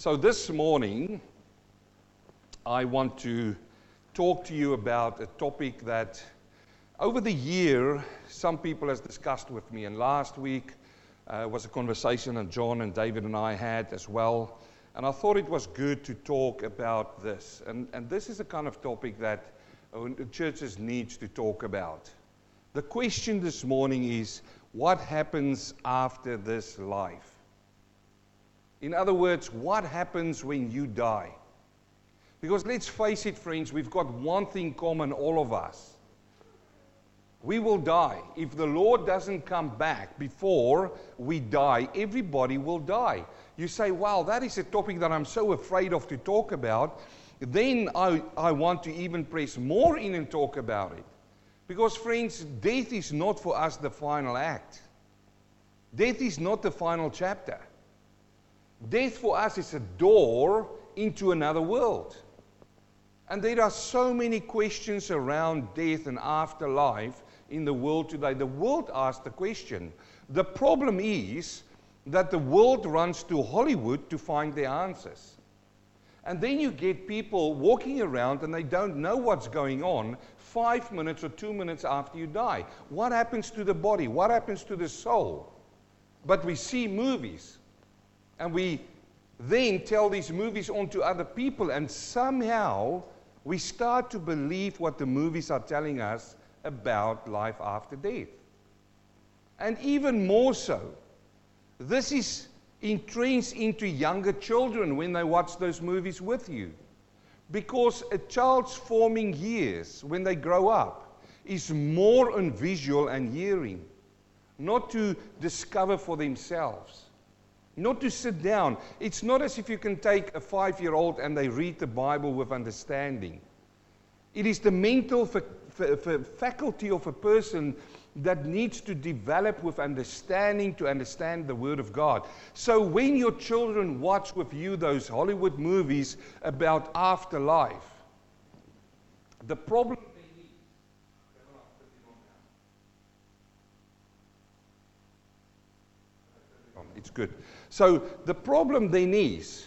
So, this morning, I want to talk to you about a topic that over the year some people has discussed with me. And last week uh, was a conversation that John and David and I had as well. And I thought it was good to talk about this. And, and this is the kind of topic that uh, churches need to talk about. The question this morning is what happens after this life? In other words, what happens when you die? Because let's face it, friends, we've got one thing common, all of us. We will die. If the Lord doesn't come back before we die, everybody will die. You say, wow, that is a topic that I'm so afraid of to talk about. Then I, I want to even press more in and talk about it. Because, friends, death is not for us the final act, death is not the final chapter. Death for us is a door into another world. And there are so many questions around death and afterlife in the world today. The world asks the question. The problem is that the world runs to Hollywood to find the answers. And then you get people walking around and they don't know what's going on five minutes or two minutes after you die. What happens to the body? What happens to the soul? But we see movies and we then tell these movies on to other people, and somehow we start to believe what the movies are telling us about life after death. And even more so, this is entrenched into younger children when they watch those movies with you. Because a child's forming years, when they grow up, is more on visual and hearing, not to discover for themselves not to sit down. It's not as if you can take a five year old and they read the Bible with understanding. It is the mental fa- fa- faculty of a person that needs to develop with understanding to understand the Word of God. So when your children watch with you those Hollywood movies about afterlife, the problem it's good. So the problem then is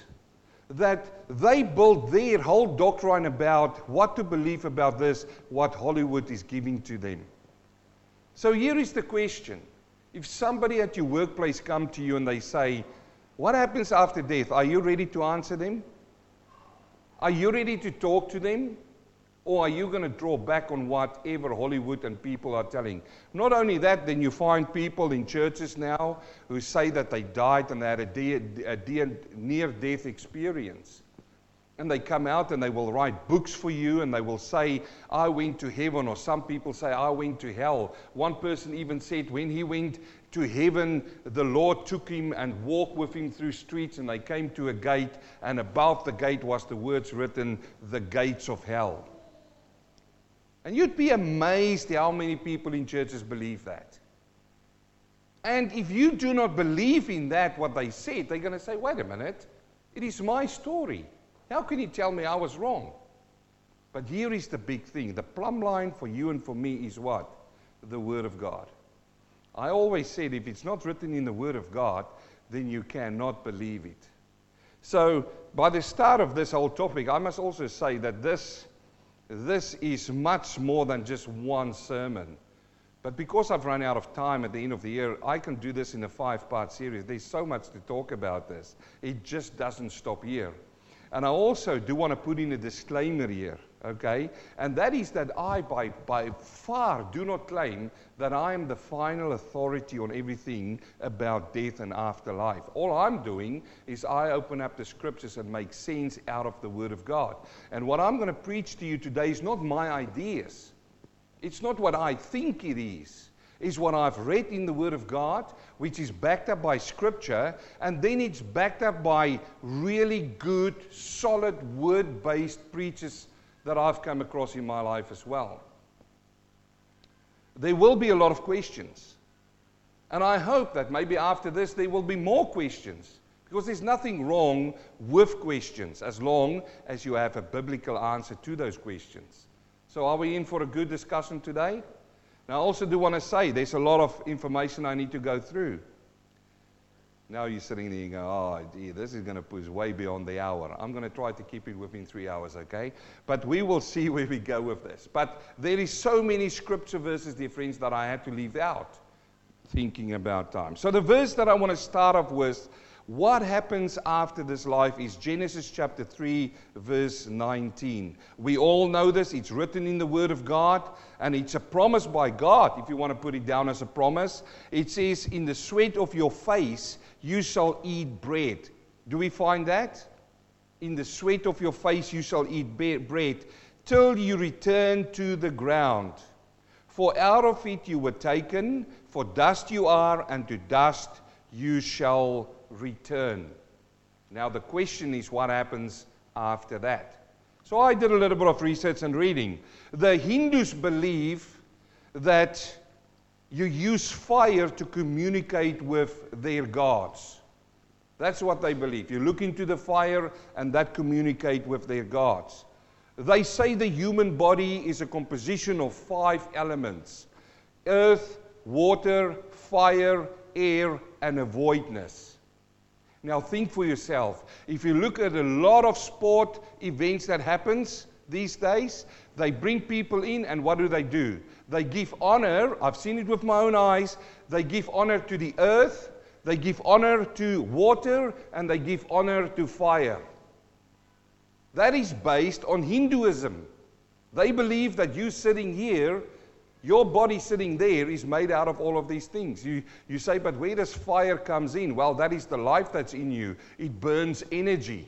that they build their whole doctrine about what to believe about this, what Hollywood is giving to them. So here is the question. If somebody at your workplace come to you and they say, what happens after death? Are you ready to answer them? Are you ready to talk to them? Or are you going to draw back on whatever Hollywood and people are telling? Not only that, then you find people in churches now who say that they died and they had a, de- a de- near death experience. And they come out and they will write books for you and they will say, I went to heaven, or some people say, I went to hell. One person even said, when he went to heaven, the Lord took him and walked with him through streets, and they came to a gate, and above the gate was the words written, The gates of hell. And you'd be amazed how many people in churches believe that. And if you do not believe in that, what they said, they're going to say, wait a minute, it is my story. How can you tell me I was wrong? But here is the big thing the plumb line for you and for me is what? The Word of God. I always said if it's not written in the Word of God, then you cannot believe it. So, by the start of this whole topic, I must also say that this this is much more than just one sermon. But because I've run out of time at the end of the year, I can do this in a five part series. There's so much to talk about this. It just doesn't stop here. And I also do want to put in a disclaimer here, okay? And that is that I, by, by far, do not claim that I am the final authority on everything about death and afterlife. All I'm doing is I open up the scriptures and make sense out of the Word of God. And what I'm going to preach to you today is not my ideas, it's not what I think it is is what I've read in the Word of God, which is backed up by Scripture, and then it's backed up by really good, solid, word based preachers that I've come across in my life as well. There will be a lot of questions. And I hope that maybe after this there will be more questions. Because there's nothing wrong with questions as long as you have a biblical answer to those questions. So, are we in for a good discussion today? Now, I also do want to say there's a lot of information I need to go through. Now you're sitting there and you go, oh, dear, this is going to push way beyond the hour. I'm going to try to keep it within three hours, okay? But we will see where we go with this. But there is so many scripture verses, dear friends, that I had to leave out thinking about time. So the verse that I want to start off with what happens after this life is Genesis chapter 3, verse 19. We all know this, it's written in the Word of God, and it's a promise by God, if you want to put it down as a promise. It says, In the sweat of your face you shall eat bread. Do we find that? In the sweat of your face you shall eat bread, till you return to the ground. For out of it you were taken, for dust you are, and to dust you shall return. Now, the question is what happens after that? So, I did a little bit of research and reading. The Hindus believe that you use fire to communicate with their gods. That's what they believe. You look into the fire and that communicate with their gods. They say the human body is a composition of five elements earth, water, fire, air, and a voidness. Now think for yourself. If you look at a lot of sport events that happens these days, they bring people in and what do they do? They give honor, I've seen it with my own eyes, they give honor to the earth, they give honor to water, and they give honor to fire. That is based on Hinduism. They believe that you sitting here your body sitting there is made out of all of these things. You, you say, but where does fire comes in? Well, that is the life that's in you. It burns energy.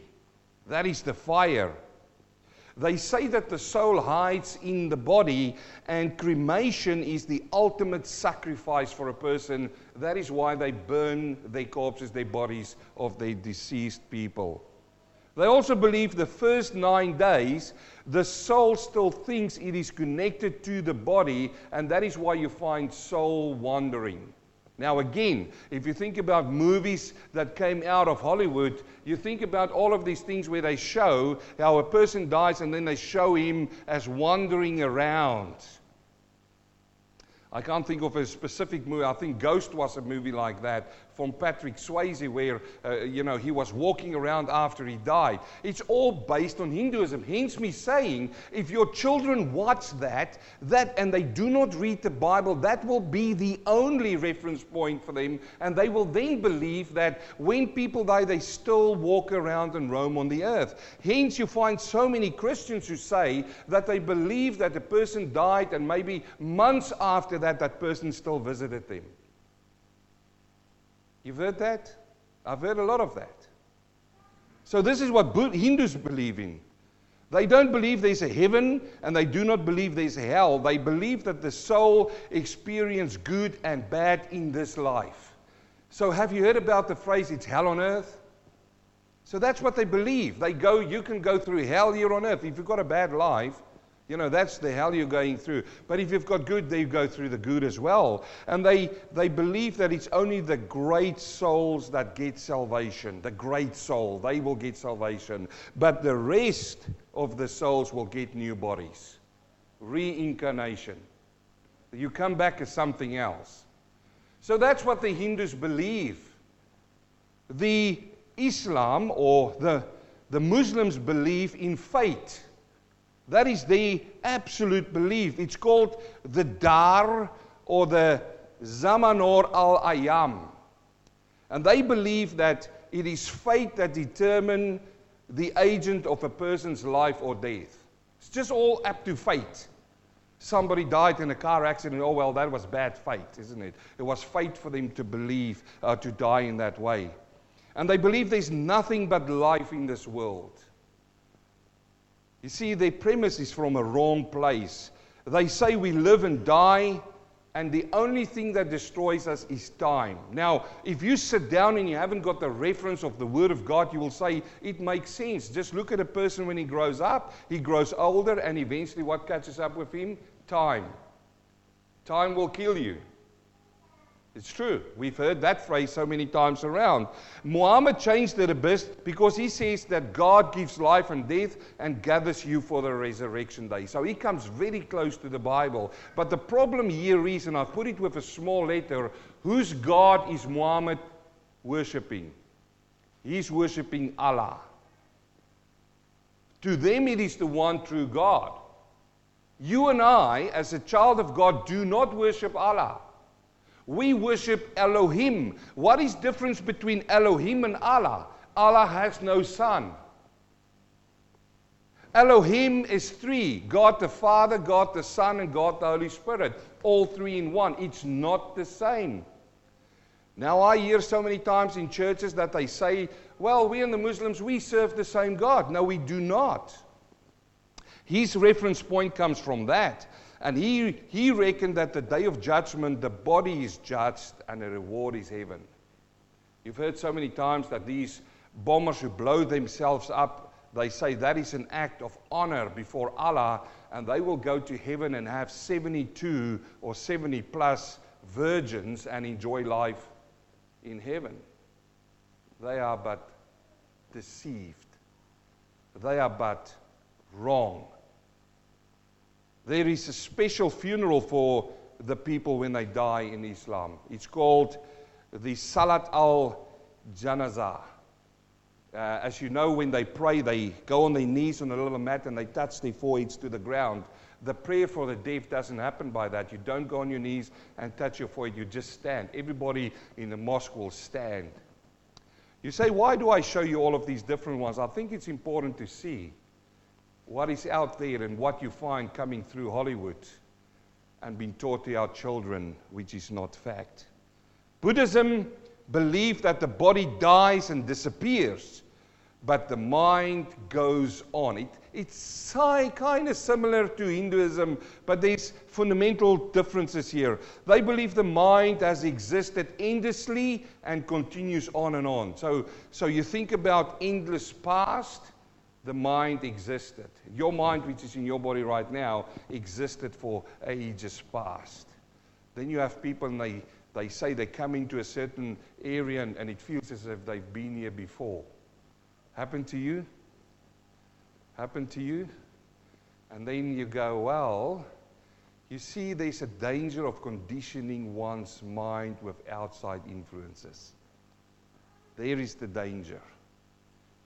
That is the fire. They say that the soul hides in the body, and cremation is the ultimate sacrifice for a person. That is why they burn their corpses, their bodies of their deceased people. They also believe the first nine days, the soul still thinks it is connected to the body, and that is why you find soul wandering. Now, again, if you think about movies that came out of Hollywood, you think about all of these things where they show how a person dies and then they show him as wandering around. I can't think of a specific movie. I think Ghost was a movie like that from Patrick Swayze, where uh, you know he was walking around after he died. It's all based on Hinduism. Hence, me saying, if your children watch that, that and they do not read the Bible, that will be the only reference point for them, and they will then believe that when people die, they still walk around and roam on the earth. Hence, you find so many Christians who say that they believe that the person died, and maybe months after that, that person still visited them. You've heard that? I've heard a lot of that. So, this is what Hindus believe in. They don't believe there's a heaven and they do not believe there's a hell. They believe that the soul experiences good and bad in this life. So, have you heard about the phrase, it's hell on earth? So, that's what they believe. They go, you can go through hell here on earth. If you've got a bad life, you know, that's the hell you're going through. But if you've got good, they go through the good as well. And they, they believe that it's only the great souls that get salvation. The great soul, they will get salvation. But the rest of the souls will get new bodies. Reincarnation. You come back as something else. So that's what the Hindus believe. The Islam or the, the Muslims believe in fate. That is the absolute belief. It's called the Dar or the Zamanor al Ayam. And they believe that it is fate that determines the agent of a person's life or death. It's just all up to fate. Somebody died in a car accident. Oh, well, that was bad fate, isn't it? It was fate for them to believe, uh, to die in that way. And they believe there's nothing but life in this world. You see, their premise is from a wrong place. They say we live and die, and the only thing that destroys us is time. Now, if you sit down and you haven't got the reference of the Word of God, you will say it makes sense. Just look at a person when he grows up, he grows older, and eventually what catches up with him? Time. Time will kill you. It's true. We've heard that phrase so many times around. Muhammad changed it a bit because he says that God gives life and death and gathers you for the resurrection day. So he comes very close to the Bible. But the problem here is, and I've put it with a small letter, whose God is Muhammad worshiping? He's worshiping Allah. To them, it is the one true God. You and I, as a child of God, do not worship Allah. We worship Elohim. What is difference between Elohim and Allah? Allah has no son. Elohim is three God the Father, God the Son, and God the Holy Spirit. All three in one. It's not the same. Now, I hear so many times in churches that they say, well, we and the Muslims, we serve the same God. No, we do not. His reference point comes from that. And he, he reckoned that the day of judgment, the body is judged and the reward is heaven. You've heard so many times that these bombers who blow themselves up, they say that is an act of honor before Allah, and they will go to heaven and have 72 or 70 plus virgins and enjoy life in heaven. They are but deceived. They are but wrong. There is a special funeral for the people when they die in Islam. It's called the Salat al Janazah. Uh, as you know, when they pray, they go on their knees on a little mat and they touch their foreheads to the ground. The prayer for the deaf doesn't happen by that. You don't go on your knees and touch your forehead, you just stand. Everybody in the mosque will stand. You say, Why do I show you all of these different ones? I think it's important to see what is out there and what you find coming through Hollywood and being taught to our children, which is not fact. Buddhism believes that the body dies and disappears, but the mind goes on. It, it's kind of similar to Hinduism, but there's fundamental differences here. They believe the mind has existed endlessly and continues on and on. So, so you think about endless past the mind existed. Your mind, which is in your body right now, existed for ages past. Then you have people and they, they say they come into a certain area and, and it feels as if they've been here before. Happened to you? Happened to you? And then you go, well, you see, there's a danger of conditioning one's mind with outside influences. There is the danger.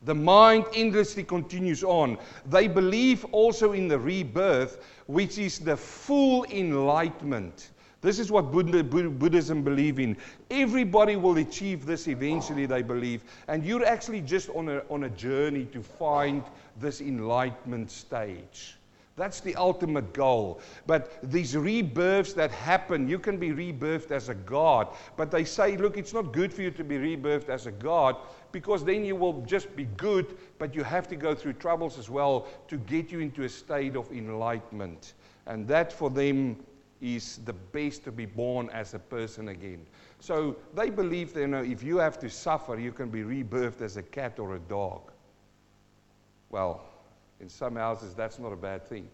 The mind endlessly continues on. They believe also in the rebirth, which is the full enlightenment. This is what Buddhism believes in. Everybody will achieve this eventually, they believe. And you're actually just on a, on a journey to find this enlightenment stage. That's the ultimate goal. But these rebirths that happen, you can be rebirthed as a God. But they say, look, it's not good for you to be rebirthed as a God because then you will just be good, but you have to go through troubles as well to get you into a state of enlightenment. And that for them is the best to be born as a person again. So they believe that you know, if you have to suffer, you can be rebirthed as a cat or a dog. Well, in some houses, that's not a bad thing.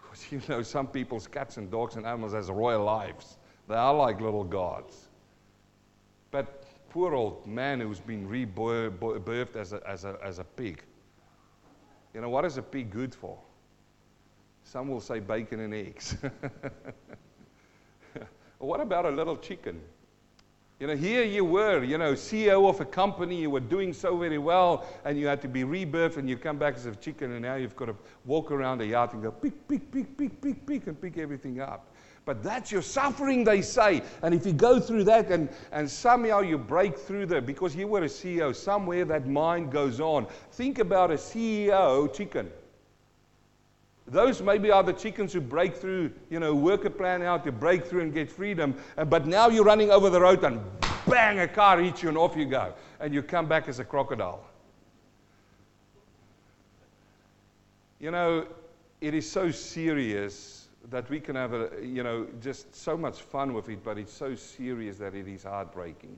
Because you know, some people's cats and dogs and animals has royal lives. They are like little gods. But poor old man who's been rebirthed as a, as, a, as a pig. You know, what is a pig good for? Some will say bacon and eggs. what about a little chicken? You know, here you were, you know, CEO of a company, you were doing so very well, and you had to be rebirthed, and you come back as a chicken, and now you've got to walk around the yard and go, pick, pick, pick, pick, pick, pick, and pick everything up. But that's your suffering, they say. And if you go through that and, and somehow you break through there, because you were a CEO, somewhere that mind goes on. Think about a CEO chicken. Those maybe are the chickens who break through, you know, work a plan out to break through and get freedom. Uh, but now you're running over the road and bang, a car hits you and off you go. And you come back as a crocodile. You know, it is so serious that we can have a, you know, just so much fun with it, but it's so serious that it is heartbreaking.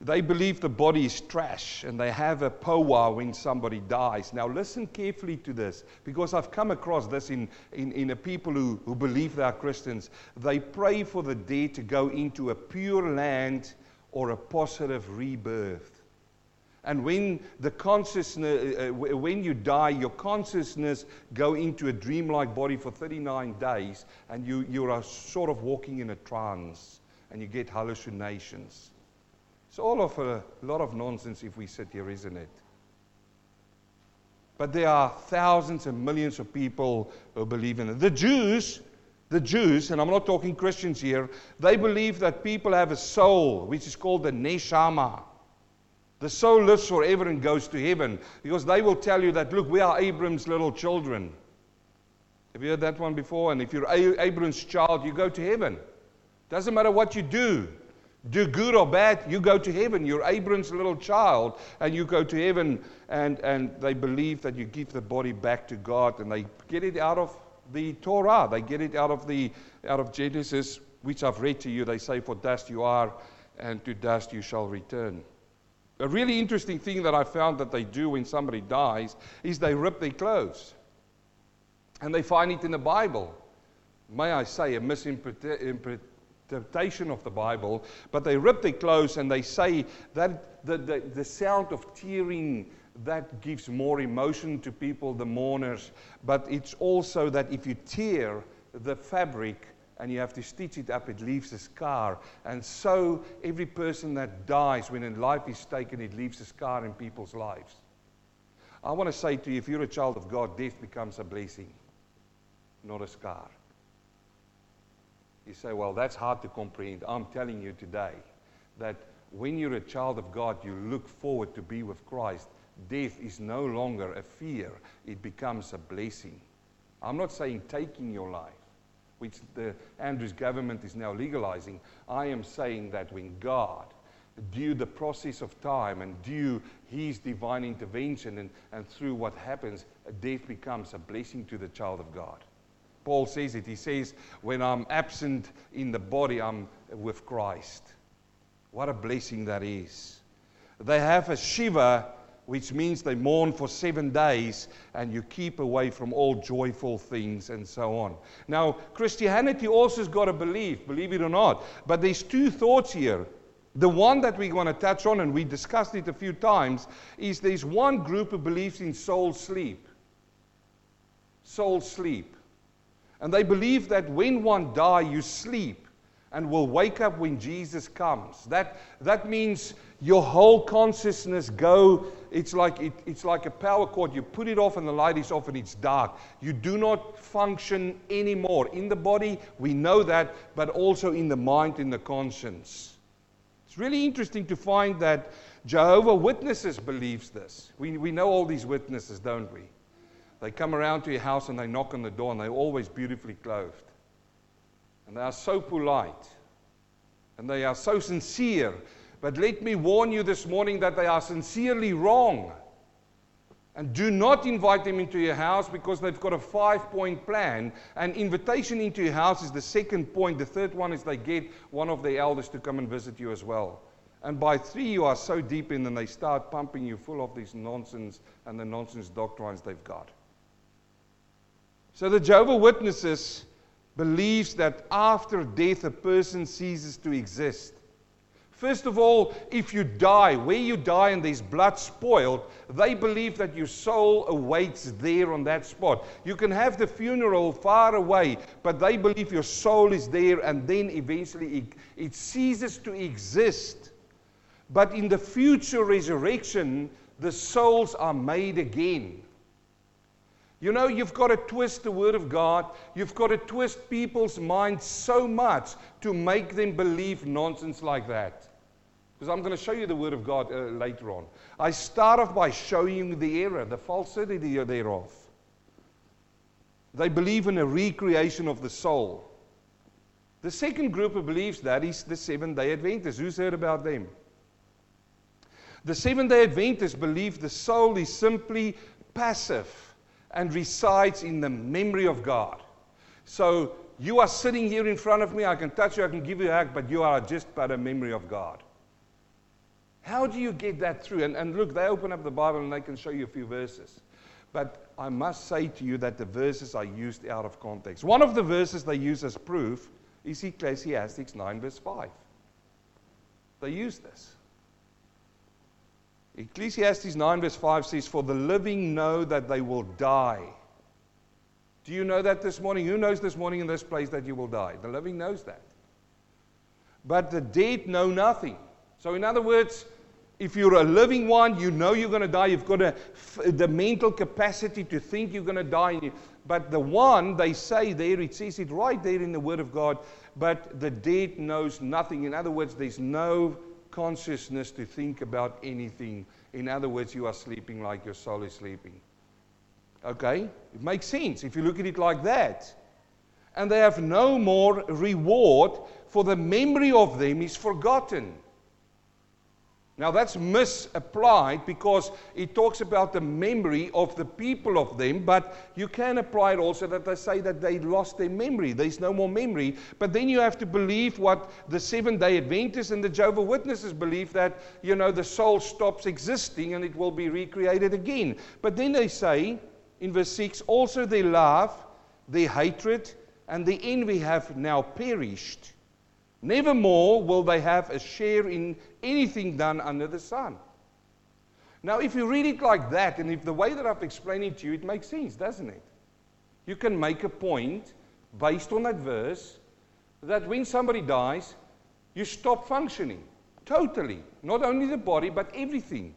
They believe the body is trash and they have a powwow when somebody dies. Now, listen carefully to this because I've come across this in, in, in people who, who believe they are Christians. They pray for the dead to go into a pure land or a positive rebirth. And when the consciousness, uh, uh when you die, your consciousness go into a dreamlike body for 39 days, and you, you are sort of walking in a trance. and you get hallucinations. It's all of a lot of nonsense if we sit here, isn't it? But there are thousands and millions of people who believe in it. The Jews, the Jews, and I'm not talking Christians here, they believe that people have a soul, which is called the neshama. The soul lives forever and goes to heaven because they will tell you that, look, we are Abram's little children. Have you heard that one before? And if you're Abram's child, you go to heaven. Doesn't matter what you do. Do good or bad, you go to heaven. You're Abram's little child, and you go to heaven, and, and they believe that you give the body back to God, and they get it out of the Torah. They get it out of the out of Genesis, which I've read to you. They say, For dust you are, and to dust you shall return. A really interesting thing that I found that they do when somebody dies is they rip their clothes. And they find it in the Bible. May I say, a misinterpretation of the Bible. But they rip their clothes and they say that the, the, the sound of tearing that gives more emotion to people, the mourners. But it's also that if you tear the fabric, and you have to stitch it up, it leaves a scar. And so, every person that dies, when a life is taken, it leaves a scar in people's lives. I want to say to you if you're a child of God, death becomes a blessing, not a scar. You say, well, that's hard to comprehend. I'm telling you today that when you're a child of God, you look forward to be with Christ. Death is no longer a fear, it becomes a blessing. I'm not saying taking your life which the Andrews government is now legalizing, I am saying that when God, due the process of time and due his divine intervention and, and through what happens, death becomes a blessing to the child of God. Paul says it. He says, When I'm absent in the body, I'm with Christ. What a blessing that is. They have a Shiva which means they mourn for seven days and you keep away from all joyful things and so on. Now, Christianity also has got a belief, believe it or not. But there's two thoughts here. The one that we want to touch on, and we discussed it a few times, is there's one group who believes in soul sleep. Soul sleep. And they believe that when one dies, you sleep and will wake up when Jesus comes. That, that means your whole consciousness go it's like it, it's like a power cord. You put it off and the light is off and it's dark. You do not function anymore. In the body we know that but also in the mind in the conscience. It's really interesting to find that jehovah witnesses believes this. We, we know all these witnesses don't we they come around to your house and they knock on the door and they're always beautifully clothed and they are so polite and they are so sincere but let me warn you this morning that they are sincerely wrong. And do not invite them into your house because they've got a five point plan. An invitation into your house is the second point. The third one is they get one of the elders to come and visit you as well. And by three, you are so deep in, and they start pumping you full of this nonsense and the nonsense doctrines they've got. So the Jehovah Witnesses believes that after death, a person ceases to exist. First of all, if you die, where you die and there's blood spoiled, they believe that your soul awaits there on that spot. You can have the funeral far away, but they believe your soul is there and then eventually it, it ceases to exist. But in the future resurrection, the souls are made again. You know, you've got to twist the Word of God. You've got to twist people's minds so much to make them believe nonsense like that. Because I'm going to show you the Word of God uh, later on. I start off by showing you the error, the falsity thereof. They believe in a recreation of the soul. The second group who believes that is the Seventh day Adventists. Who's heard about them? The Seventh day Adventists believe the soul is simply passive and resides in the memory of God. So you are sitting here in front of me, I can touch you, I can give you a hug, but you are just but a memory of God. How do you get that through? And, and look, they open up the Bible and they can show you a few verses. But I must say to you that the verses are used out of context. One of the verses they use as proof is Ecclesiastes 9, verse 5. They use this. Ecclesiastes 9, verse 5 says, For the living know that they will die. Do you know that this morning? Who knows this morning in this place that you will die? The living knows that. but the dead know nothing. So, in other words, if you're a living one, you know you're going to die. You've got a, the mental capacity to think you're going to die. But the one, they say there, it says it right there in the Word of God, but the dead knows nothing. In other words, there's no consciousness to think about anything. In other words, you are sleeping like your soul is sleeping. Okay? It makes sense if you look at it like that. And they have no more reward, for the memory of them is forgotten. Now that's misapplied because it talks about the memory of the people of them, but you can apply it also that they say that they lost their memory. There's no more memory. But then you have to believe what the Seventh day Adventists and the Jehovah Witnesses believe that, you know, the soul stops existing and it will be recreated again. But then they say in verse 6 also their love, their hatred, and their envy have now perished. Nevermore will they have a share in anything done under the sun. Now, if you read it like that, and if the way that I've explained it to you, it makes sense, doesn't it? You can make a point based on that verse that when somebody dies, you stop functioning totally. Not only the body, but everything.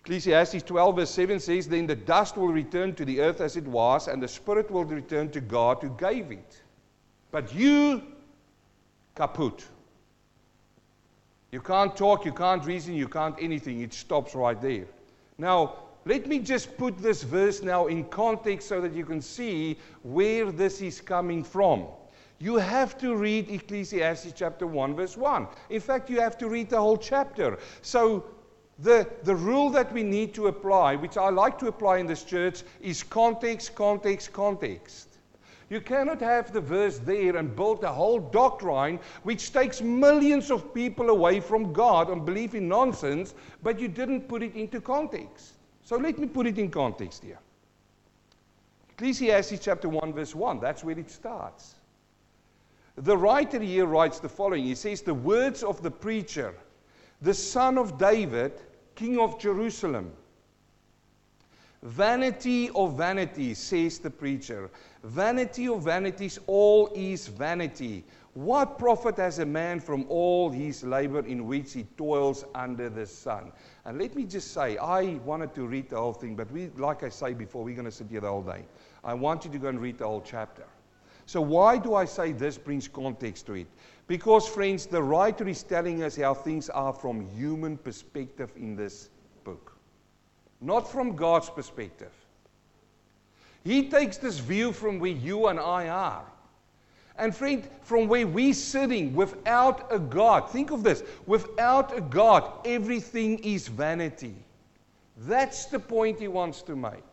Ecclesiastes 12, verse 7 says, Then the dust will return to the earth as it was, and the spirit will return to God who gave it. But you, kaput. You can't talk, you can't reason, you can't anything. It stops right there. Now, let me just put this verse now in context so that you can see where this is coming from. You have to read Ecclesiastes chapter 1, verse 1. In fact, you have to read the whole chapter. So, the, the rule that we need to apply, which I like to apply in this church, is context, context, context. You cannot have the verse there and build a whole doctrine which takes millions of people away from God and believe in nonsense, but you didn't put it into context. So let me put it in context here. Ecclesiastes chapter 1, verse 1, that's where it starts. The writer here writes the following He says, The words of the preacher, the son of David, king of Jerusalem. Vanity of vanities, says the preacher. Vanity of vanities, all is vanity. What profit has a man from all his labor in which he toils under the sun? And let me just say, I wanted to read the whole thing, but we, like I say before, we're going to sit here the whole day. I want you to go and read the whole chapter. So, why do I say this brings context to it? Because, friends, the writer is telling us how things are from human perspective in this book, not from God's perspective. He takes this view from where you and I are. And friend, from where we're sitting without a God, think of this without a God, everything is vanity. That's the point he wants to make.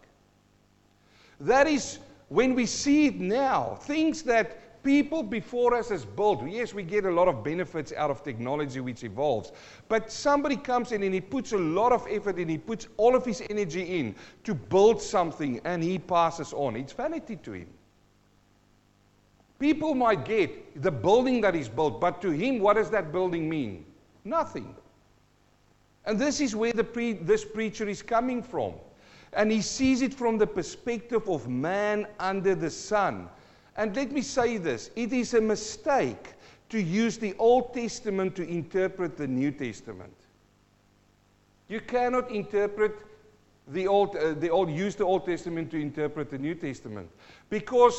That is when we see it now, things that people before us has built. Yes, we get a lot of benefits out of technology which evolves. But somebody comes in and he puts a lot of effort in, he puts all of his energy in to build something and he passes on. It's vanity to him. People might get the building that he's built, but to him, what does that building mean? Nothing. And this is where pre- this preacher is coming from. And he sees it from the perspective of man under the sun. And let me say this it is a mistake to use the Old Testament to interpret the New Testament. You cannot interpret the Old, uh, the Old, use the Old Testament to interpret the New Testament because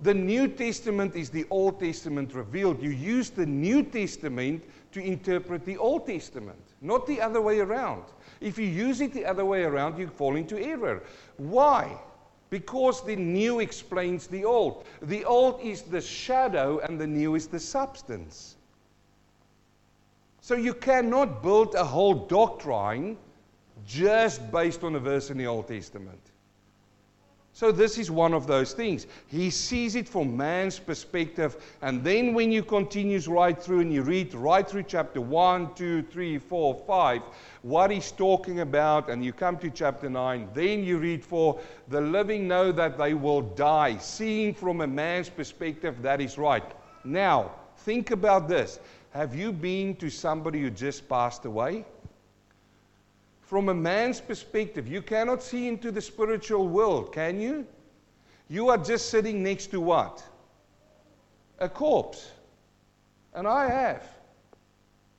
the New Testament is the Old Testament revealed. You use the New Testament to interpret the Old Testament, not the other way around. If you use it the other way around, you fall into error. Why? Because the new explains the old. The old is the shadow and the new is the substance. So you cannot build a whole doctrine just based on a verse in the Old Testament. So, this is one of those things. He sees it from man's perspective. And then, when you continue right through and you read right through chapter 1, 2, 3, 4, 5, what he's talking about, and you come to chapter 9, then you read, For the living know that they will die. Seeing from a man's perspective, that is right. Now, think about this. Have you been to somebody who just passed away? From a man's perspective, you cannot see into the spiritual world, can you? You are just sitting next to what? A corpse. And I have.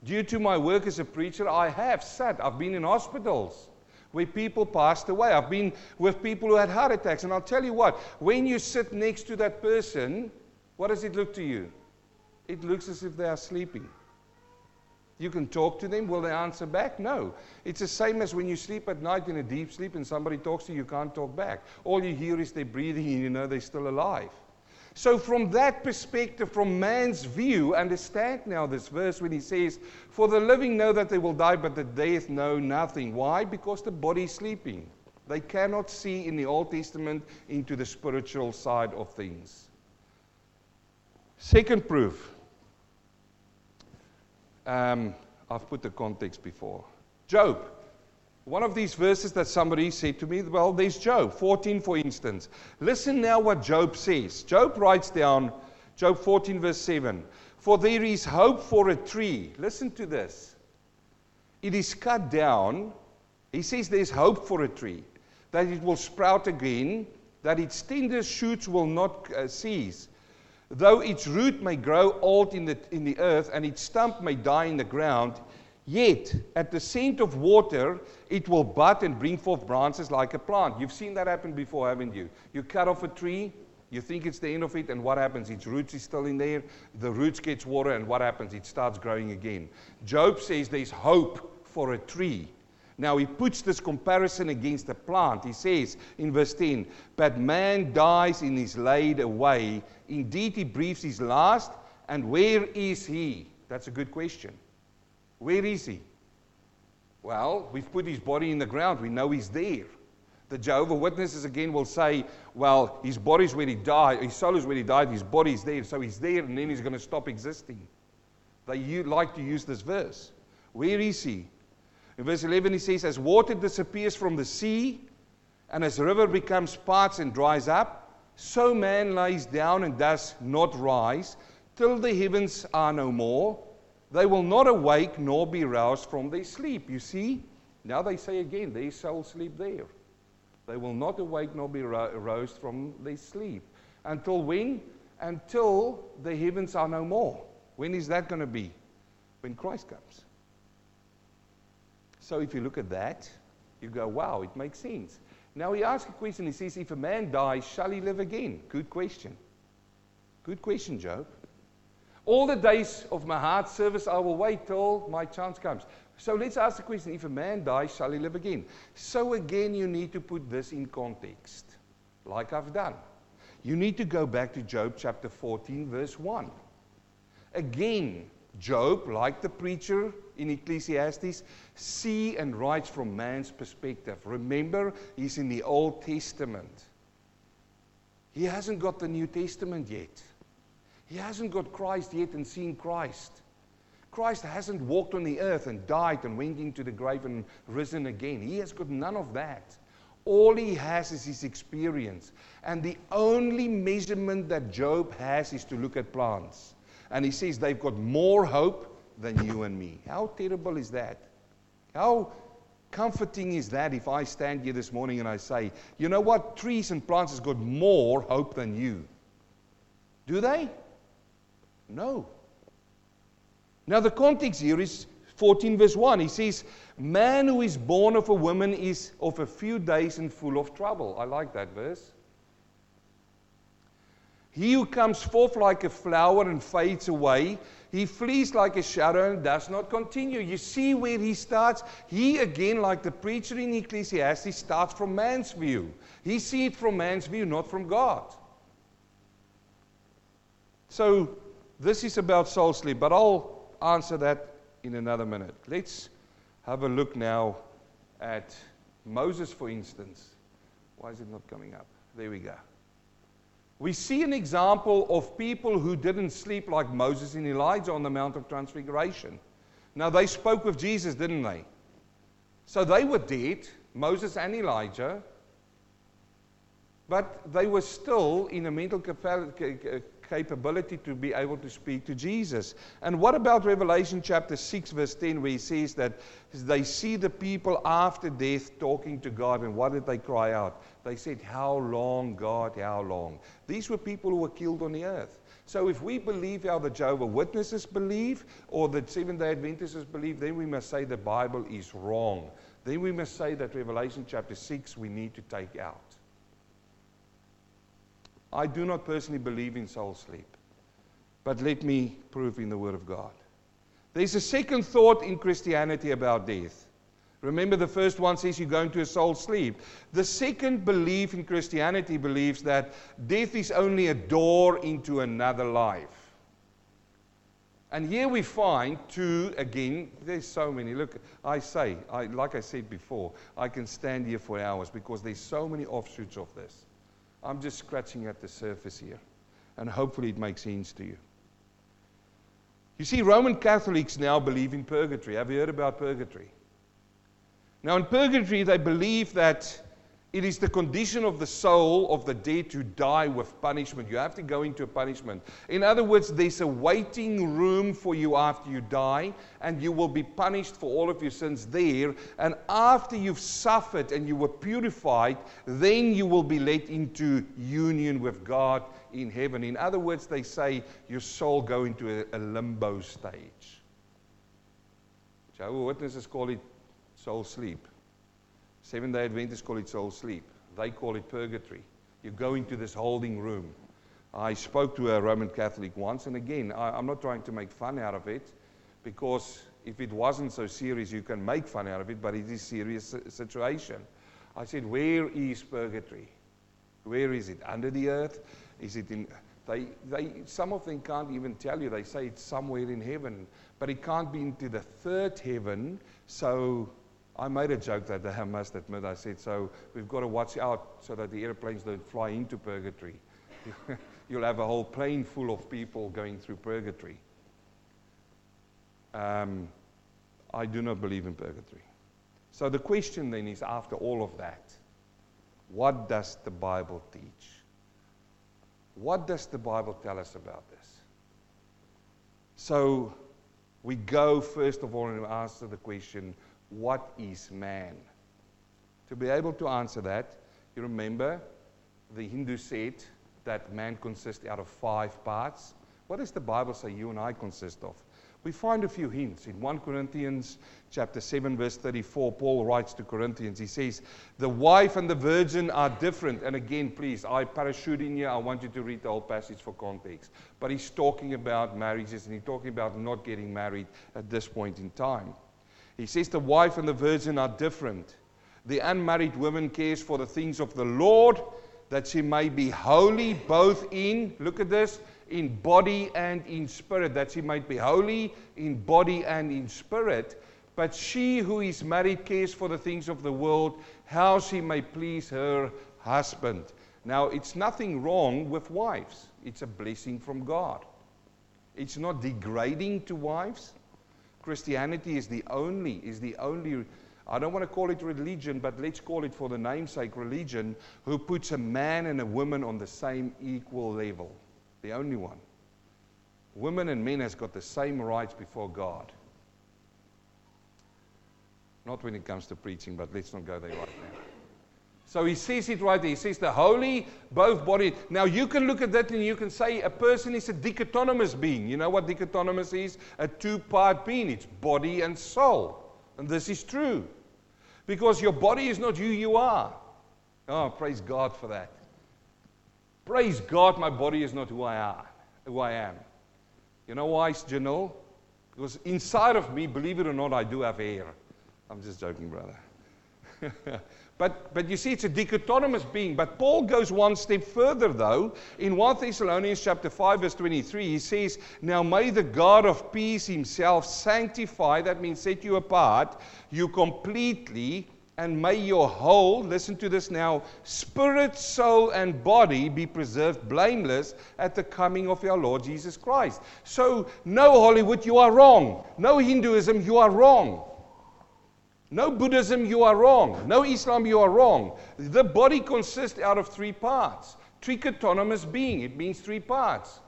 Due to my work as a preacher, I have sat, I've been in hospitals where people passed away. I've been with people who had heart attacks. And I'll tell you what, when you sit next to that person, what does it look to you? It looks as if they are sleeping. You can talk to them. Will they answer back? No. It's the same as when you sleep at night in a deep sleep and somebody talks to you, you can't talk back. All you hear is their breathing and you know they're still alive. So, from that perspective, from man's view, understand now this verse when he says, For the living know that they will die, but the dead know nothing. Why? Because the body is sleeping. They cannot see in the Old Testament into the spiritual side of things. Second proof um, I've put the context before. Job. One of these verses that somebody said to me, well, there's Job 14, for instance. Listen now what Job says. Job writes down, Job 14, verse 7 For there is hope for a tree. Listen to this. It is cut down. He says there's hope for a tree, that it will sprout again, that its tender shoots will not uh, cease Though its root may grow old in the, in the earth and its stump may die in the ground, yet at the scent of water it will bud and bring forth branches like a plant. You've seen that happen before, haven't you? You cut off a tree, you think it's the end of it, and what happens? Its roots is still in there, the roots gets water, and what happens? It starts growing again. Job says there's hope for a tree. Now he puts this comparison against a plant. He says in verse 10, But man dies and is laid away. Indeed, he breathes his last. And where is he? That's a good question. Where is he? Well, we've put his body in the ground. We know he's there. The Jehovah Witnesses again will say, well, his body's where he died, his soul is where he died, his body's there, so he's there, and then he's going to stop existing. They like to use this verse. Where is he? In verse 11, he says, As water disappears from the sea, and as river becomes parts and dries up, so man lies down and does not rise, till the heavens are no more. They will not awake nor be roused from their sleep. You see? Now they say again, their soul sleep there. They will not awake nor be roused from their sleep. Until when? Until the heavens are no more. When is that going to be? When Christ comes. So if you look at that, you go, wow, it makes sense. Now he asks a question. He says, if a man dies, shall he live again? Good question. Good question, Job. All the days of my heart service, I will wait till my chance comes. So let's ask the question if a man dies, shall he live again? So again, you need to put this in context, like I've done. You need to go back to Job chapter 14, verse 1. Again, Job, like the preacher in Ecclesiastes, see and writes from man's perspective. Remember, he's in the Old Testament. He hasn't got the New Testament yet. He hasn't got Christ yet and seen Christ. Christ hasn't walked on the earth and died and went into the grave and risen again. He has got none of that. All he has is his experience. And the only measurement that Job has is to look at plants. And he says they've got more hope than you and me. How terrible is that? How comforting is that if I stand here this morning and I say, you know what? Trees and plants has got more hope than you. Do they? No. Now, the context here is 14 verse 1. He says, Man who is born of a woman is of a few days and full of trouble. I like that verse. He who comes forth like a flower and fades away, he flees like a shadow and does not continue. You see where he starts? He, again, like the preacher in Ecclesiastes, starts from man's view. He sees it from man's view, not from God. So, this is about soul sleep, but I'll answer that in another minute. Let's have a look now at Moses, for instance. Why is it not coming up? There we go we see an example of people who didn't sleep like Moses and Elijah on the Mount of Transfiguration. Now, they spoke with Jesus, didn't they? So they were dead, Moses and Elijah, but they were still in a mental capability to be able to speak to Jesus. And what about Revelation chapter 6, verse 10, where he says that they see the people after death talking to God, and what did they cry out? They said, How long, God, how long? These were people who were killed on the earth. So if we believe how the Jehovah Witnesses believe or the Seventh day Adventists believe, then we must say the Bible is wrong. Then we must say that Revelation chapter 6 we need to take out. I do not personally believe in soul sleep, but let me prove in the Word of God. There's a second thought in Christianity about death. Remember, the first one says you're going to a soul sleep. The second belief in Christianity believes that death is only a door into another life. And here we find two, again, there's so many. Look, I say, I, like I said before, I can stand here for hours because there's so many offshoots of this. I'm just scratching at the surface here. And hopefully it makes sense to you. You see, Roman Catholics now believe in purgatory. Have you heard about purgatory? Now, in purgatory, they believe that it is the condition of the soul of the dead to die with punishment. You have to go into a punishment. In other words, there's a waiting room for you after you die, and you will be punished for all of your sins there. And after you've suffered and you were purified, then you will be let into union with God in heaven. In other words, they say your soul go into a, a limbo stage. Jehovah's Witnesses call it soul sleep. Seven day Adventists call it soul sleep. They call it purgatory. You go into this holding room. I spoke to a Roman Catholic once, and again, I, am not trying to make fun out of it because if it wasn't so serious, you can make fun out of it, but it is a serious situation. I said, Where is purgatory? Where is it? Under the earth? Is it in. They, they, some of them can't even tell you. They say it's somewhere in heaven, but it can't be into the third heaven. So I made a joke that day, I must admit. I said, so we've got to watch out so that the airplanes don't fly into purgatory. You'll have a whole plane full of people going through purgatory. Um, I do not believe in purgatory. So the question then is after all of that, what does the Bible teach? What does the Bible tell us about this? So we go first of all and answer the question what is man? To be able to answer that, you remember the Hindu said that man consists out of five parts. What does the Bible say you and I consist of? We find a few hints. In 1 Corinthians chapter 7 verse 34, Paul writes to Corinthians. He says, "The wife and the virgin are different." And again, please, I parachute in here. I want you to read the whole passage for context. But he's talking about marriages and he's talking about not getting married at this point in time. He says the wife and the virgin are different. The unmarried woman cares for the things of the Lord that she may be holy both in, look at this, in body and in spirit, that she might be holy in body and in spirit. But she who is married cares for the things of the world, how she may please her husband. Now, it's nothing wrong with wives, it's a blessing from God. It's not degrading to wives. Christianity is the only, is the only, I don't want to call it religion, but let's call it for the namesake religion, who puts a man and a woman on the same equal level. The only one. Women and men has got the same rights before God. Not when it comes to preaching, but let's not go there right now. So he says it right there. He says the holy, both body. Now you can look at that and you can say a person is a dichotomous being. You know what dichotomous is? A two part being. It's body and soul. And this is true. Because your body is not who you are. Oh, praise God for that. Praise God, my body is not who I am. Who I am. You know why, Janelle? Because inside of me, believe it or not, I do have hair. I'm just joking, brother. But, but you see, it's a dichotomous being. But Paul goes one step further, though. In 1 Thessalonians chapter 5, verse 23, he says, Now may the God of peace himself sanctify, that means set you apart, you completely, and may your whole, listen to this now, spirit, soul, and body be preserved blameless at the coming of our Lord Jesus Christ. So, no Hollywood, you are wrong. No Hinduism, you are wrong. No Buddhism, you are wrong. No Islam, you are wrong. The body consists out of three parts. Trichotonomous being, it means three parts.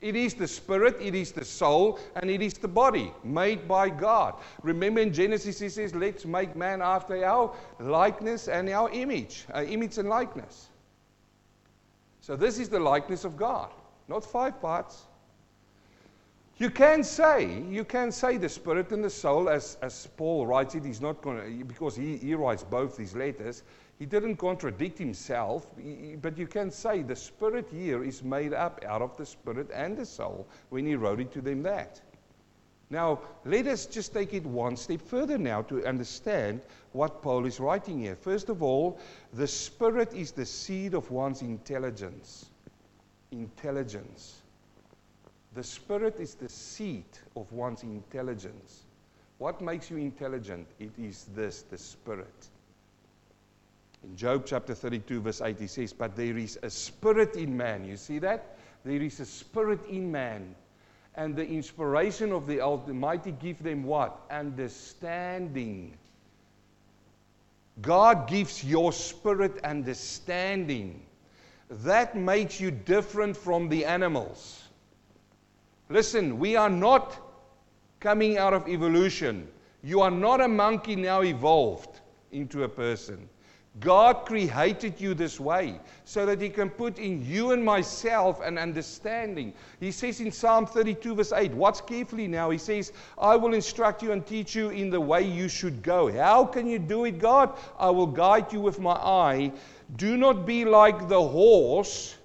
It is the spirit, it is the soul, and it is the body made by God. Remember in Genesis, he says, Let's make man after our likeness and our image, our image and likeness. So, this is the likeness of God. not five parts. You can say, you can say the spirit and the soul, as, as Paul writes it, he's not going because he, he writes both these letters, he didn't contradict himself, but you can say the spirit here is made up out of the spirit and the soul when he wrote it to them that. Now, let us just take it one step further now to understand what Paul is writing here. First of all, the spirit is the seed of one's intelligence. Intelligence. The spirit is the seat of one's intelligence. What makes you intelligent? It is this, the spirit. In Job chapter 32, verse 8, he says, But there is a spirit in man. You see that? There is a spirit in man. And the inspiration of the Almighty give them what? Understanding. God gives your spirit understanding. That makes you different from the animals. Listen, we are not coming out of evolution. You are not a monkey now evolved into a person. God created you this way so that He can put in you and myself an understanding. He says in Psalm 32, verse 8, watch carefully now. He says, I will instruct you and teach you in the way you should go. How can you do it, God? I will guide you with my eye. Do not be like the horse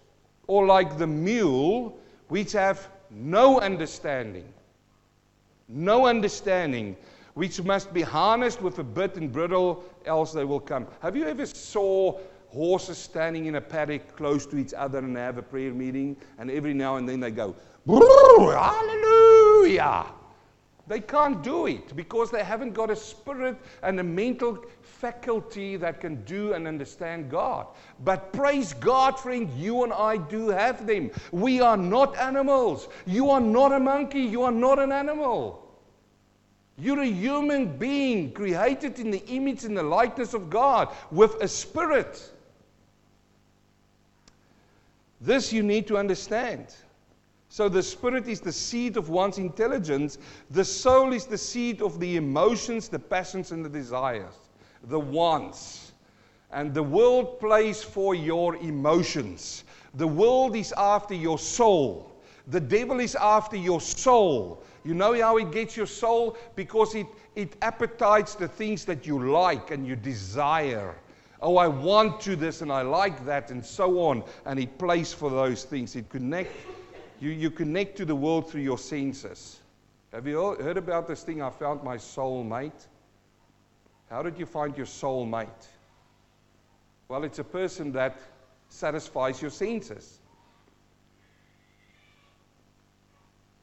or like the mule, which have no understanding. No understanding, which must be harnessed with a bit and bridle, else they will come. Have you ever saw horses standing in a paddock close to each other and have a prayer meeting, and every now and then they go, Hallelujah! They can't do it because they haven't got a spirit and a mental faculty that can do and understand God. But praise God, friend, you and I do have them. We are not animals. You are not a monkey. You are not an animal. You're a human being created in the image and the likeness of God with a spirit. This you need to understand. So the spirit is the seed of one's intelligence. The soul is the seed of the emotions, the passions, and the desires, the wants. And the world plays for your emotions. The world is after your soul. The devil is after your soul. You know how it gets your soul? Because it, it appetites the things that you like and you desire. Oh, I want to this and I like that and so on. And it plays for those things. It connect, you, you connect to the world through your senses. Have you heard about this thing? I found my soul mate. How did you find your soul mate? Well, it's a person that satisfies your senses.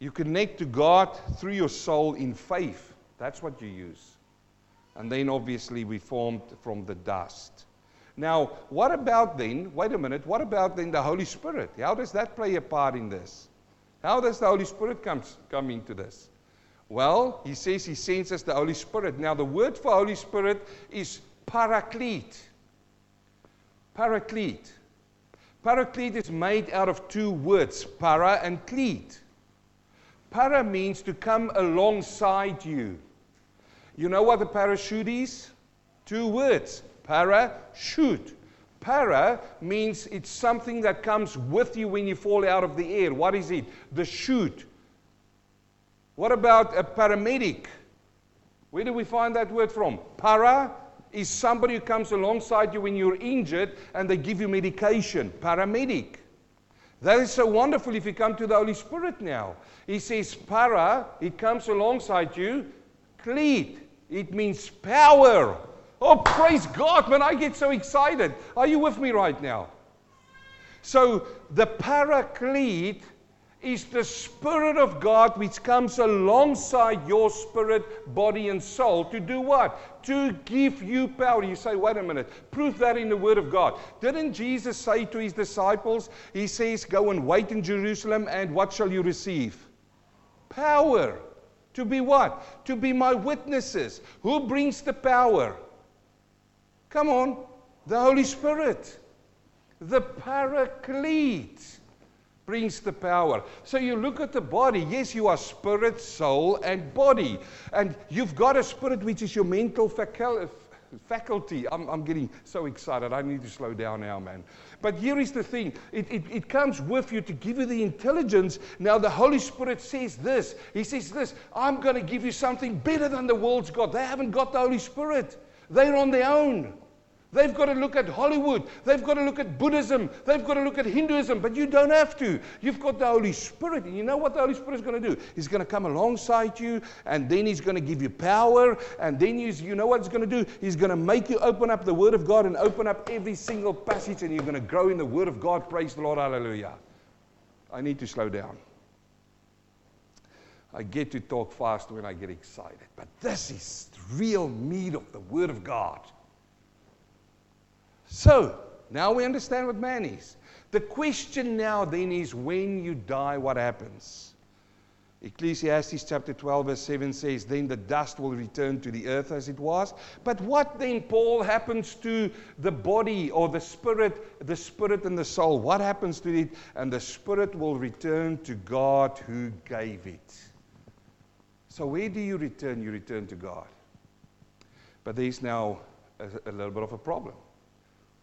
You connect to God through your soul in faith. That's what you use. And then obviously we formed from the dust. Now, what about then? Wait a minute. What about then the Holy Spirit? How does that play a part in this? How does the Holy Spirit come, come into this? Well, he says he sends us the Holy Spirit. Now, the word for Holy Spirit is paraclete. Paraclete. Paraclete is made out of two words, para and clete. Para means to come alongside you. You know what a parachute is? Two words, parachute. Para means it's something that comes with you when you fall out of the air. What is it? The chute. What about a paramedic? Where do we find that word from? Para is somebody who comes alongside you when you're injured and they give you medication. Paramedic. That is so wonderful if you come to the Holy Spirit now. He says, Para, it comes alongside you. Clete, it means power. Oh, praise God, man, I get so excited. Are you with me right now? So, the paraclete is the Spirit of God which comes alongside your spirit, body, and soul to do what? To give you power. You say, wait a minute, prove that in the Word of God. Didn't Jesus say to his disciples, He says, Go and wait in Jerusalem, and what shall you receive? Power. To be what? To be my witnesses. Who brings the power? Come on, the Holy Spirit, the Paraclete brings the power. So you look at the body. Yes, you are spirit, soul, and body. And you've got a spirit which is your mental faculty. I'm, I'm getting so excited. I need to slow down now, man. But here is the thing it, it, it comes with you to give you the intelligence. Now, the Holy Spirit says this He says this I'm going to give you something better than the world's got. They haven't got the Holy Spirit, they're on their own. They've got to look at Hollywood. They've got to look at Buddhism. They've got to look at Hinduism. But you don't have to. You've got the Holy Spirit. And you know what the Holy Spirit is going to do? He's going to come alongside you, and then He's going to give you power. And then he's, you know what He's going to do? He's going to make you open up the Word of God and open up every single passage, and you're going to grow in the Word of God. Praise the Lord. Hallelujah. I need to slow down. I get to talk fast when I get excited. But this is real meat of the Word of God. So, now we understand what man is. The question now then is when you die, what happens? Ecclesiastes chapter 12, verse 7 says, Then the dust will return to the earth as it was. But what then, Paul, happens to the body or the spirit, the spirit and the soul? What happens to it? And the spirit will return to God who gave it. So, where do you return? You return to God. But there's now a, a little bit of a problem.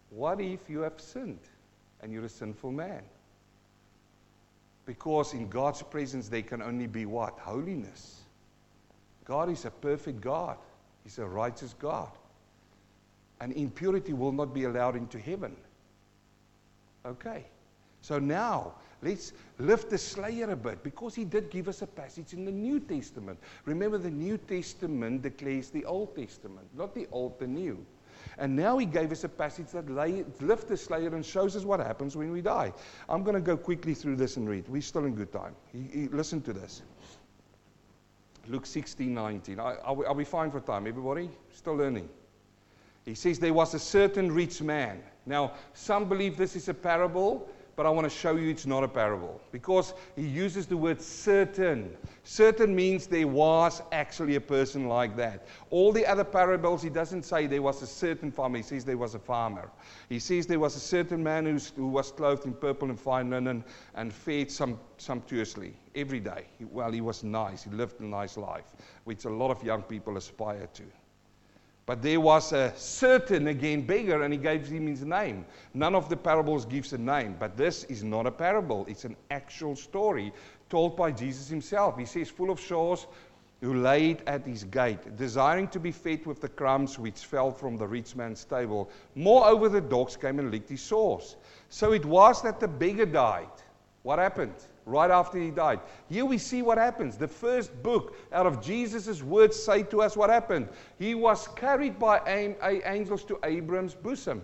What if you have sinned and you're a sinful man? Because in God's presence, there can only be what? Holiness. God is a perfect God, He's a righteous God. And impurity will not be allowed into heaven. Okay. So now, let's lift the slayer a bit because he did give us a passage in the New Testament. Remember, the New Testament declares the Old Testament, not the Old, the New. And now he gave us a passage that lifts the slayer and shows us what happens when we die. I'm going to go quickly through this and read. We're still in good time. He, he, listen to this. Luke 16, 19. Are, are, we, are we fine for time, everybody? Still learning. He says, There was a certain rich man. Now, some believe this is a parable but I want to show you it's not a parable because he uses the word certain. Certain means there was actually a person like that. All the other parables, he doesn't say there was a certain farmer, he says there was a farmer. He says there was a certain man who was clothed in purple and fine linen and fed sumptuously every day. Well, he was nice, he lived a nice life, which a lot of young people aspire to. But there was a certain, again, beggar, and he gave him his name. None of the parables gives a name, but this is not a parable. It's an actual story told by Jesus himself. He says, full of shores, who laid at his gate, desiring to be fed with the crumbs which fell from the rich man's table. Moreover, the dogs came and licked his sores. So it was that the beggar died. What happened? Right after he died. Here we see what happens. The first book out of Jesus' words say to us what happened. He was carried by angels to Abram's bosom.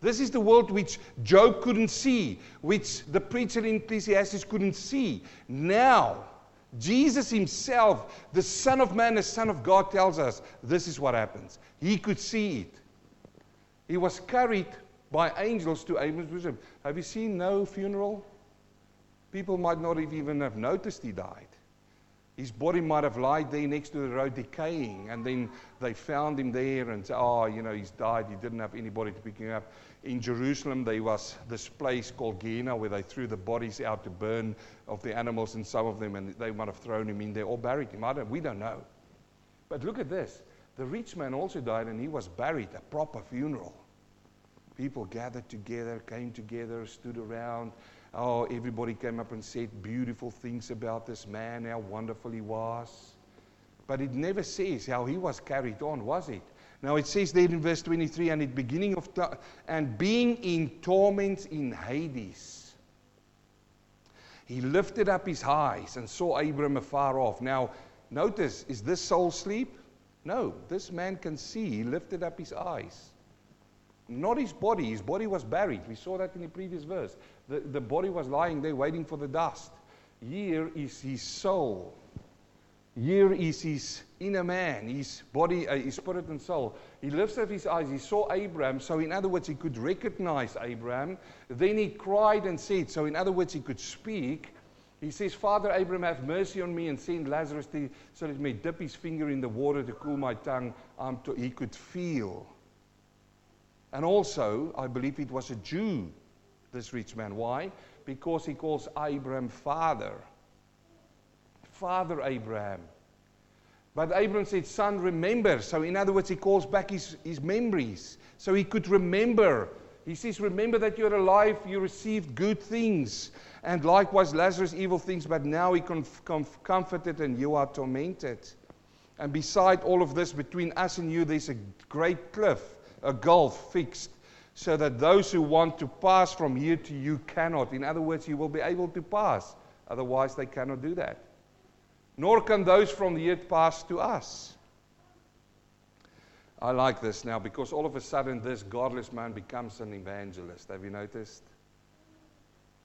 This is the world which Job couldn't see, which the preacher in Ecclesiastes couldn't see. Now, Jesus himself, the Son of Man, the Son of God, tells us this is what happens. He could see it. He was carried by angels to Abram's bosom. Have you seen no funeral? People might not have even have noticed he died. His body might have lied there next to the road decaying, and then they found him there and said, Oh, you know, he's died. He didn't have anybody to pick him up. In Jerusalem, there was this place called Gehenna where they threw the bodies out to burn of the animals, and some of them, and they might have thrown him in there or buried him. I don't, we don't know. But look at this. The rich man also died, and he was buried, a proper funeral. People gathered together, came together, stood around. Oh, everybody came up and said beautiful things about this man, how wonderful he was. But it never says how he was carried on, was it? Now it says there in verse 23, and at beginning of ta- and being in torments in Hades, he lifted up his eyes and saw Abram afar off. Now, notice, is this soul sleep? No, this man can see. He lifted up his eyes. Not his body. His body was buried. We saw that in the previous verse. The, the body was lying there waiting for the dust. Here is his soul. Here is his inner man, his body, uh, his spirit and soul. He lifts up his eyes. He saw Abraham. So, in other words, he could recognize Abraham. Then he cried and said, So, in other words, he could speak. He says, Father Abraham, have mercy on me and send Lazarus to, so that he may dip his finger in the water to cool my tongue. Um, to, he could feel. And also, I believe it was a Jew this rich man. Why? Because he calls Abraham father. Father Abraham. But Abraham said, Son, remember. So, in other words, he calls back his, his memories. So he could remember. He says, Remember that you're alive, you received good things. And likewise, Lazarus, evil things, but now he conf- conf- comforted and you are tormented. And beside all of this, between us and you, there's a great cliff, a gulf fixed, so that those who want to pass from here to you cannot. In other words, you will be able to pass. Otherwise, they cannot do that. Nor can those from here pass to us. I like this now because all of a sudden this godless man becomes an evangelist. Have you noticed?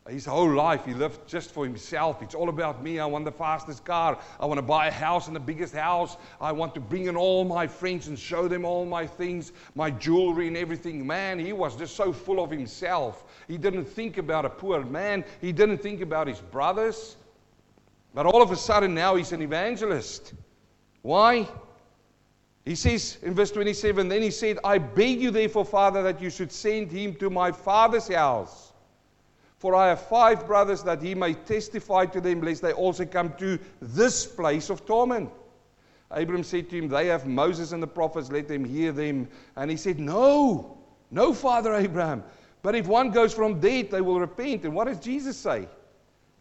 His whole life he lived just for himself. It's all about me. I want the fastest car. I want to buy a house and the biggest house. I want to bring in all my friends and show them all my things, my jewelry and everything. Man, he was just so full of himself. He didn't think about a poor man. He didn't think about his brothers. But all of a sudden now he's an evangelist. Why? He says in verse 27, then he said, I beg you therefore, Father, that you should send him to my father's house. For I have five brothers that he may testify to them, lest they also come to this place of torment. Abram said to him, They have Moses and the prophets, let them hear them. And he said, No, no, Father Abraham. But if one goes from dead, they will repent. And what does Jesus say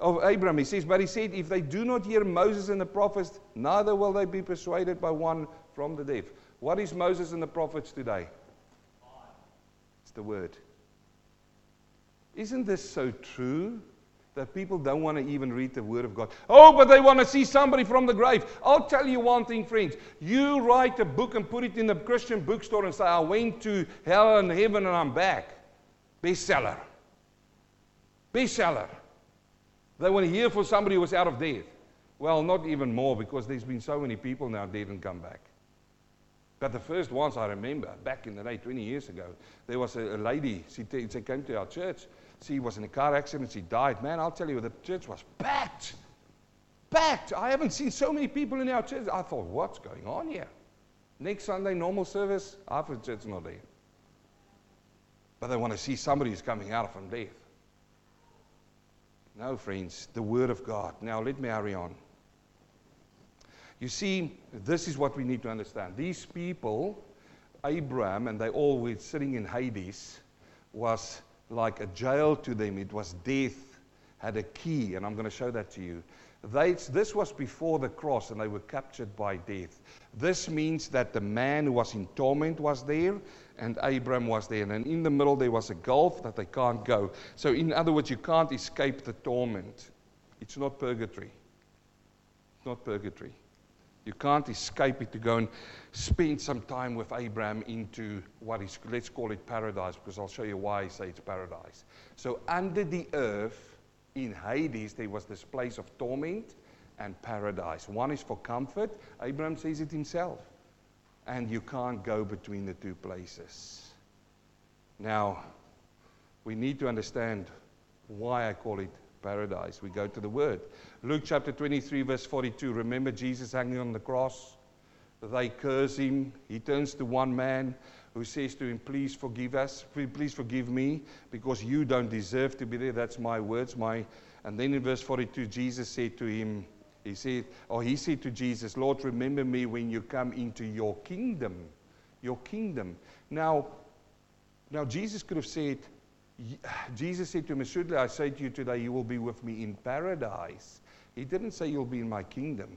of Abraham? He says, But he said, If they do not hear Moses and the prophets, neither will they be persuaded by one from the dead. What is Moses and the prophets today? It's the word. Isn't this so true? That people don't want to even read the Word of God. Oh, but they want to see somebody from the grave. I'll tell you one thing, friends. You write a book and put it in the Christian bookstore and say, I went to hell and heaven and I'm back. Bestseller. Bestseller. They want to hear from somebody who was out of death. Well, not even more because there's been so many people now dead and come back. But the first ones I remember, back in the day, 20 years ago, there was a, a lady, she, t- she came to our church she was in a car accident. She died. Man, I'll tell you, the church was packed. Packed. I haven't seen so many people in our church. I thought, what's going on here? Next Sunday, normal service, half the church not there. But they want to see somebody who's coming out from death. No, friends, the Word of God. Now, let me hurry on. You see, this is what we need to understand. These people, Abraham, and they all were sitting in Hades, was like a jail to them. It was death, had a key, and I'm going to show that to you. They, this was before the cross, and they were captured by death. This means that the man who was in torment was there, and Abraham was there. And in the middle, there was a gulf that they can't go. So, in other words, you can't escape the torment. It's not purgatory. It's not purgatory. You can't escape it to go and spend some time with Abraham into what is, let's call it paradise, because I'll show you why I say it's paradise. So, under the earth, in Hades, there was this place of torment and paradise. One is for comfort, Abraham says it himself. And you can't go between the two places. Now, we need to understand why I call it paradise. We go to the Word. Luke chapter 23, verse 42. Remember Jesus hanging on the cross? They curse him. He turns to one man who says to him, Please forgive us. Please forgive me because you don't deserve to be there. That's my words. My... And then in verse 42, Jesus said to him, He said, or he said to Jesus, Lord, remember me when you come into your kingdom. Your kingdom. Now, now Jesus could have said, Jesus said to him, Assuredly I say to you today, you will be with me in paradise. He didn't say you'll be in my kingdom.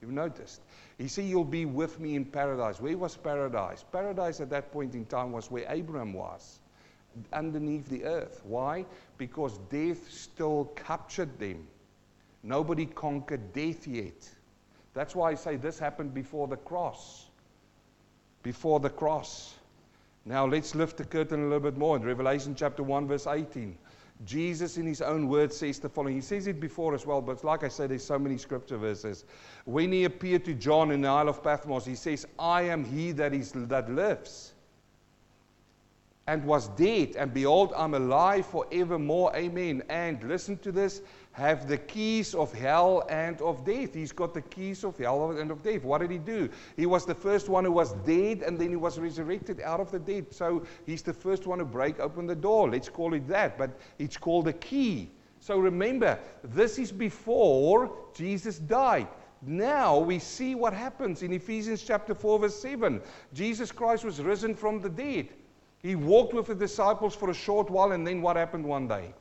You've noticed. He said, You'll be with me in paradise. Where was paradise? Paradise at that point in time was where Abraham was, underneath the earth. Why? Because death still captured them. Nobody conquered death yet. That's why I say this happened before the cross. Before the cross. Now let's lift the curtain a little bit more. In Revelation chapter 1, verse 18, Jesus, in his own words, says the following. He says it before as well, but like I said, there's so many scripture verses. When he appeared to John in the Isle of Patmos, he says, I am he that, is, that lives and was dead, and behold, I'm alive forevermore. Amen. And listen to this have the keys of hell and of death. He's got the keys of hell and of death. What did he do? He was the first one who was dead, and then he was resurrected out of the dead. So he's the first one to break open the door. Let's call it that, but it's called a key. So remember, this is before Jesus died. now we see what happens in Ephesians chapter 4, verse 7. Jesus Christ was risen from the dead. He walked with the disciples for a short while, and then what happened one day?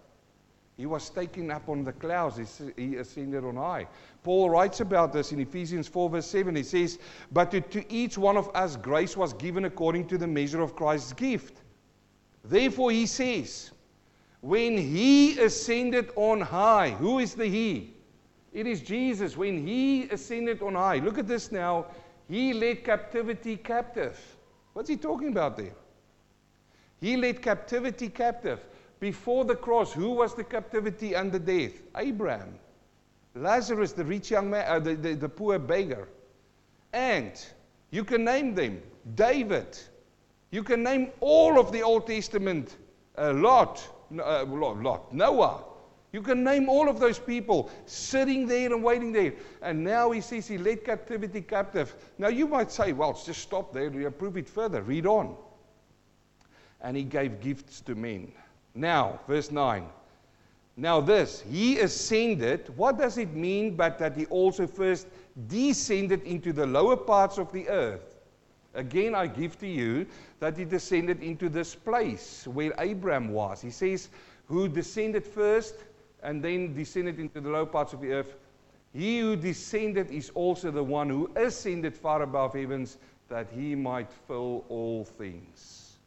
He was taken up on the clouds. He ascended on high. Paul writes about this in Ephesians 4, verse 7. He says, But to, to each one of us grace was given according to the measure of Christ's gift. Therefore, he says, When he ascended on high, who is the he? It is Jesus. When he ascended on high, look at this now. He led captivity captive. What's he talking about there? He led captivity captive. Before the cross, who was the captivity and the death? Abraham. Lazarus, the rich young man, uh, the, the, the poor beggar. And you can name them David. You can name all of the Old Testament uh, Lot, uh, Lot, Noah. You can name all of those people sitting there and waiting there. And now he says he led captivity captive. Now you might say, well, just stop there. You prove it further. Read on. And he gave gifts to men. Now, verse 9. Now, this, he ascended. What does it mean but that he also first descended into the lower parts of the earth? Again, I give to you that he descended into this place where Abraham was. He says, who descended first and then descended into the lower parts of the earth. He who descended is also the one who ascended far above heavens that he might fill all things.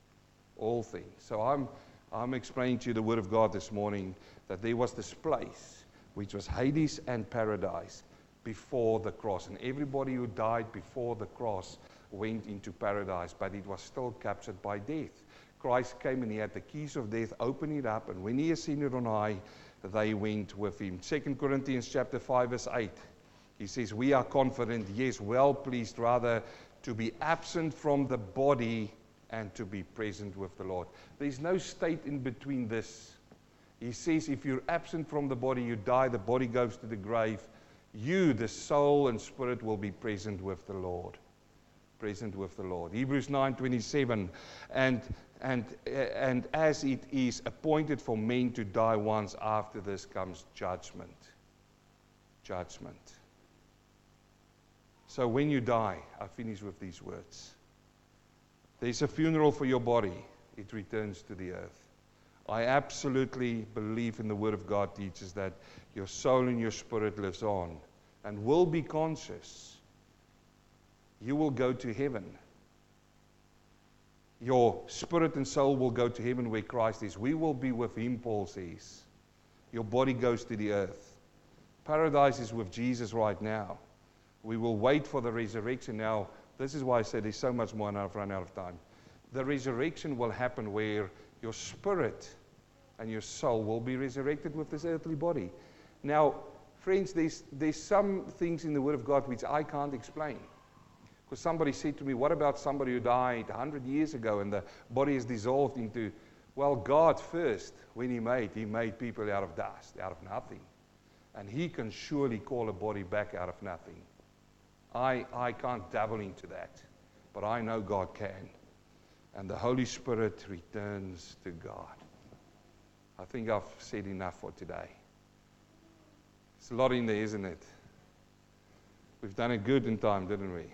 All things. So I'm, I'm explaining to you the Word of God this morning that there was this place which was Hades and paradise before the cross. And everybody who died before the cross went into paradise, but it was still captured by death. Christ came and he had the keys of death, opened it up, and when he ascended on high, they went with him. 2 Corinthians chapter 5 verse 8. He says, "We are confident, yes, well pleased rather to be absent from the body and to be present with the Lord." There's no state in between this. He says if you're absent from the body, you die, the body goes to the grave. You, the soul and spirit will be present with the Lord. Present with the Lord. Hebrews 9:27 and and, and as it is appointed for men to die once, after this comes judgment. Judgment. So when you die, I finish with these words. There's a funeral for your body, it returns to the earth. I absolutely believe in the Word of God teaches that your soul and your spirit lives on and will be conscious. You will go to heaven your spirit and soul will go to heaven where Christ is. We will be with him, Paul says. Your body goes to the earth. Paradise is with Jesus right now. We will wait for the resurrection. Now, this is why I said there's so much more, and I've run out of time. The resurrection will happen where your spirit and your soul will be resurrected with this earthly body. Now, friends, there's, there's some things in the Word of God which I can't explain. Because somebody said to me, What about somebody who died 100 years ago and the body is dissolved into. Well, God first, when He made, He made people out of dust, out of nothing. And He can surely call a body back out of nothing. I, I can't dabble into that, but I know God can. And the Holy Spirit returns to God. I think I've said enough for today. It's a lot in there, isn't it? We've done it good in time, didn't we?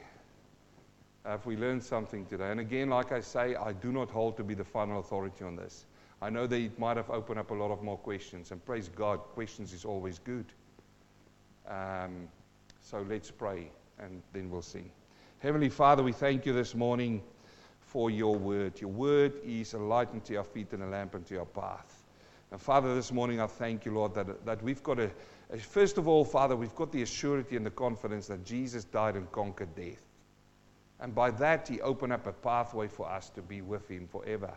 Have we learned something today? And again, like I say, I do not hold to be the final authority on this. I know that it might have opened up a lot of more questions, and praise God, questions is always good. Um, so let's pray, and then we'll sing. Heavenly Father, we thank you this morning for your word. Your word is a light unto our feet and a lamp unto our path. And Father, this morning I thank you, Lord, that, that we've got a, first of all, Father, we've got the assurity and the confidence that Jesus died and conquered death. And by that, He opened up a pathway for us to be with Him forever.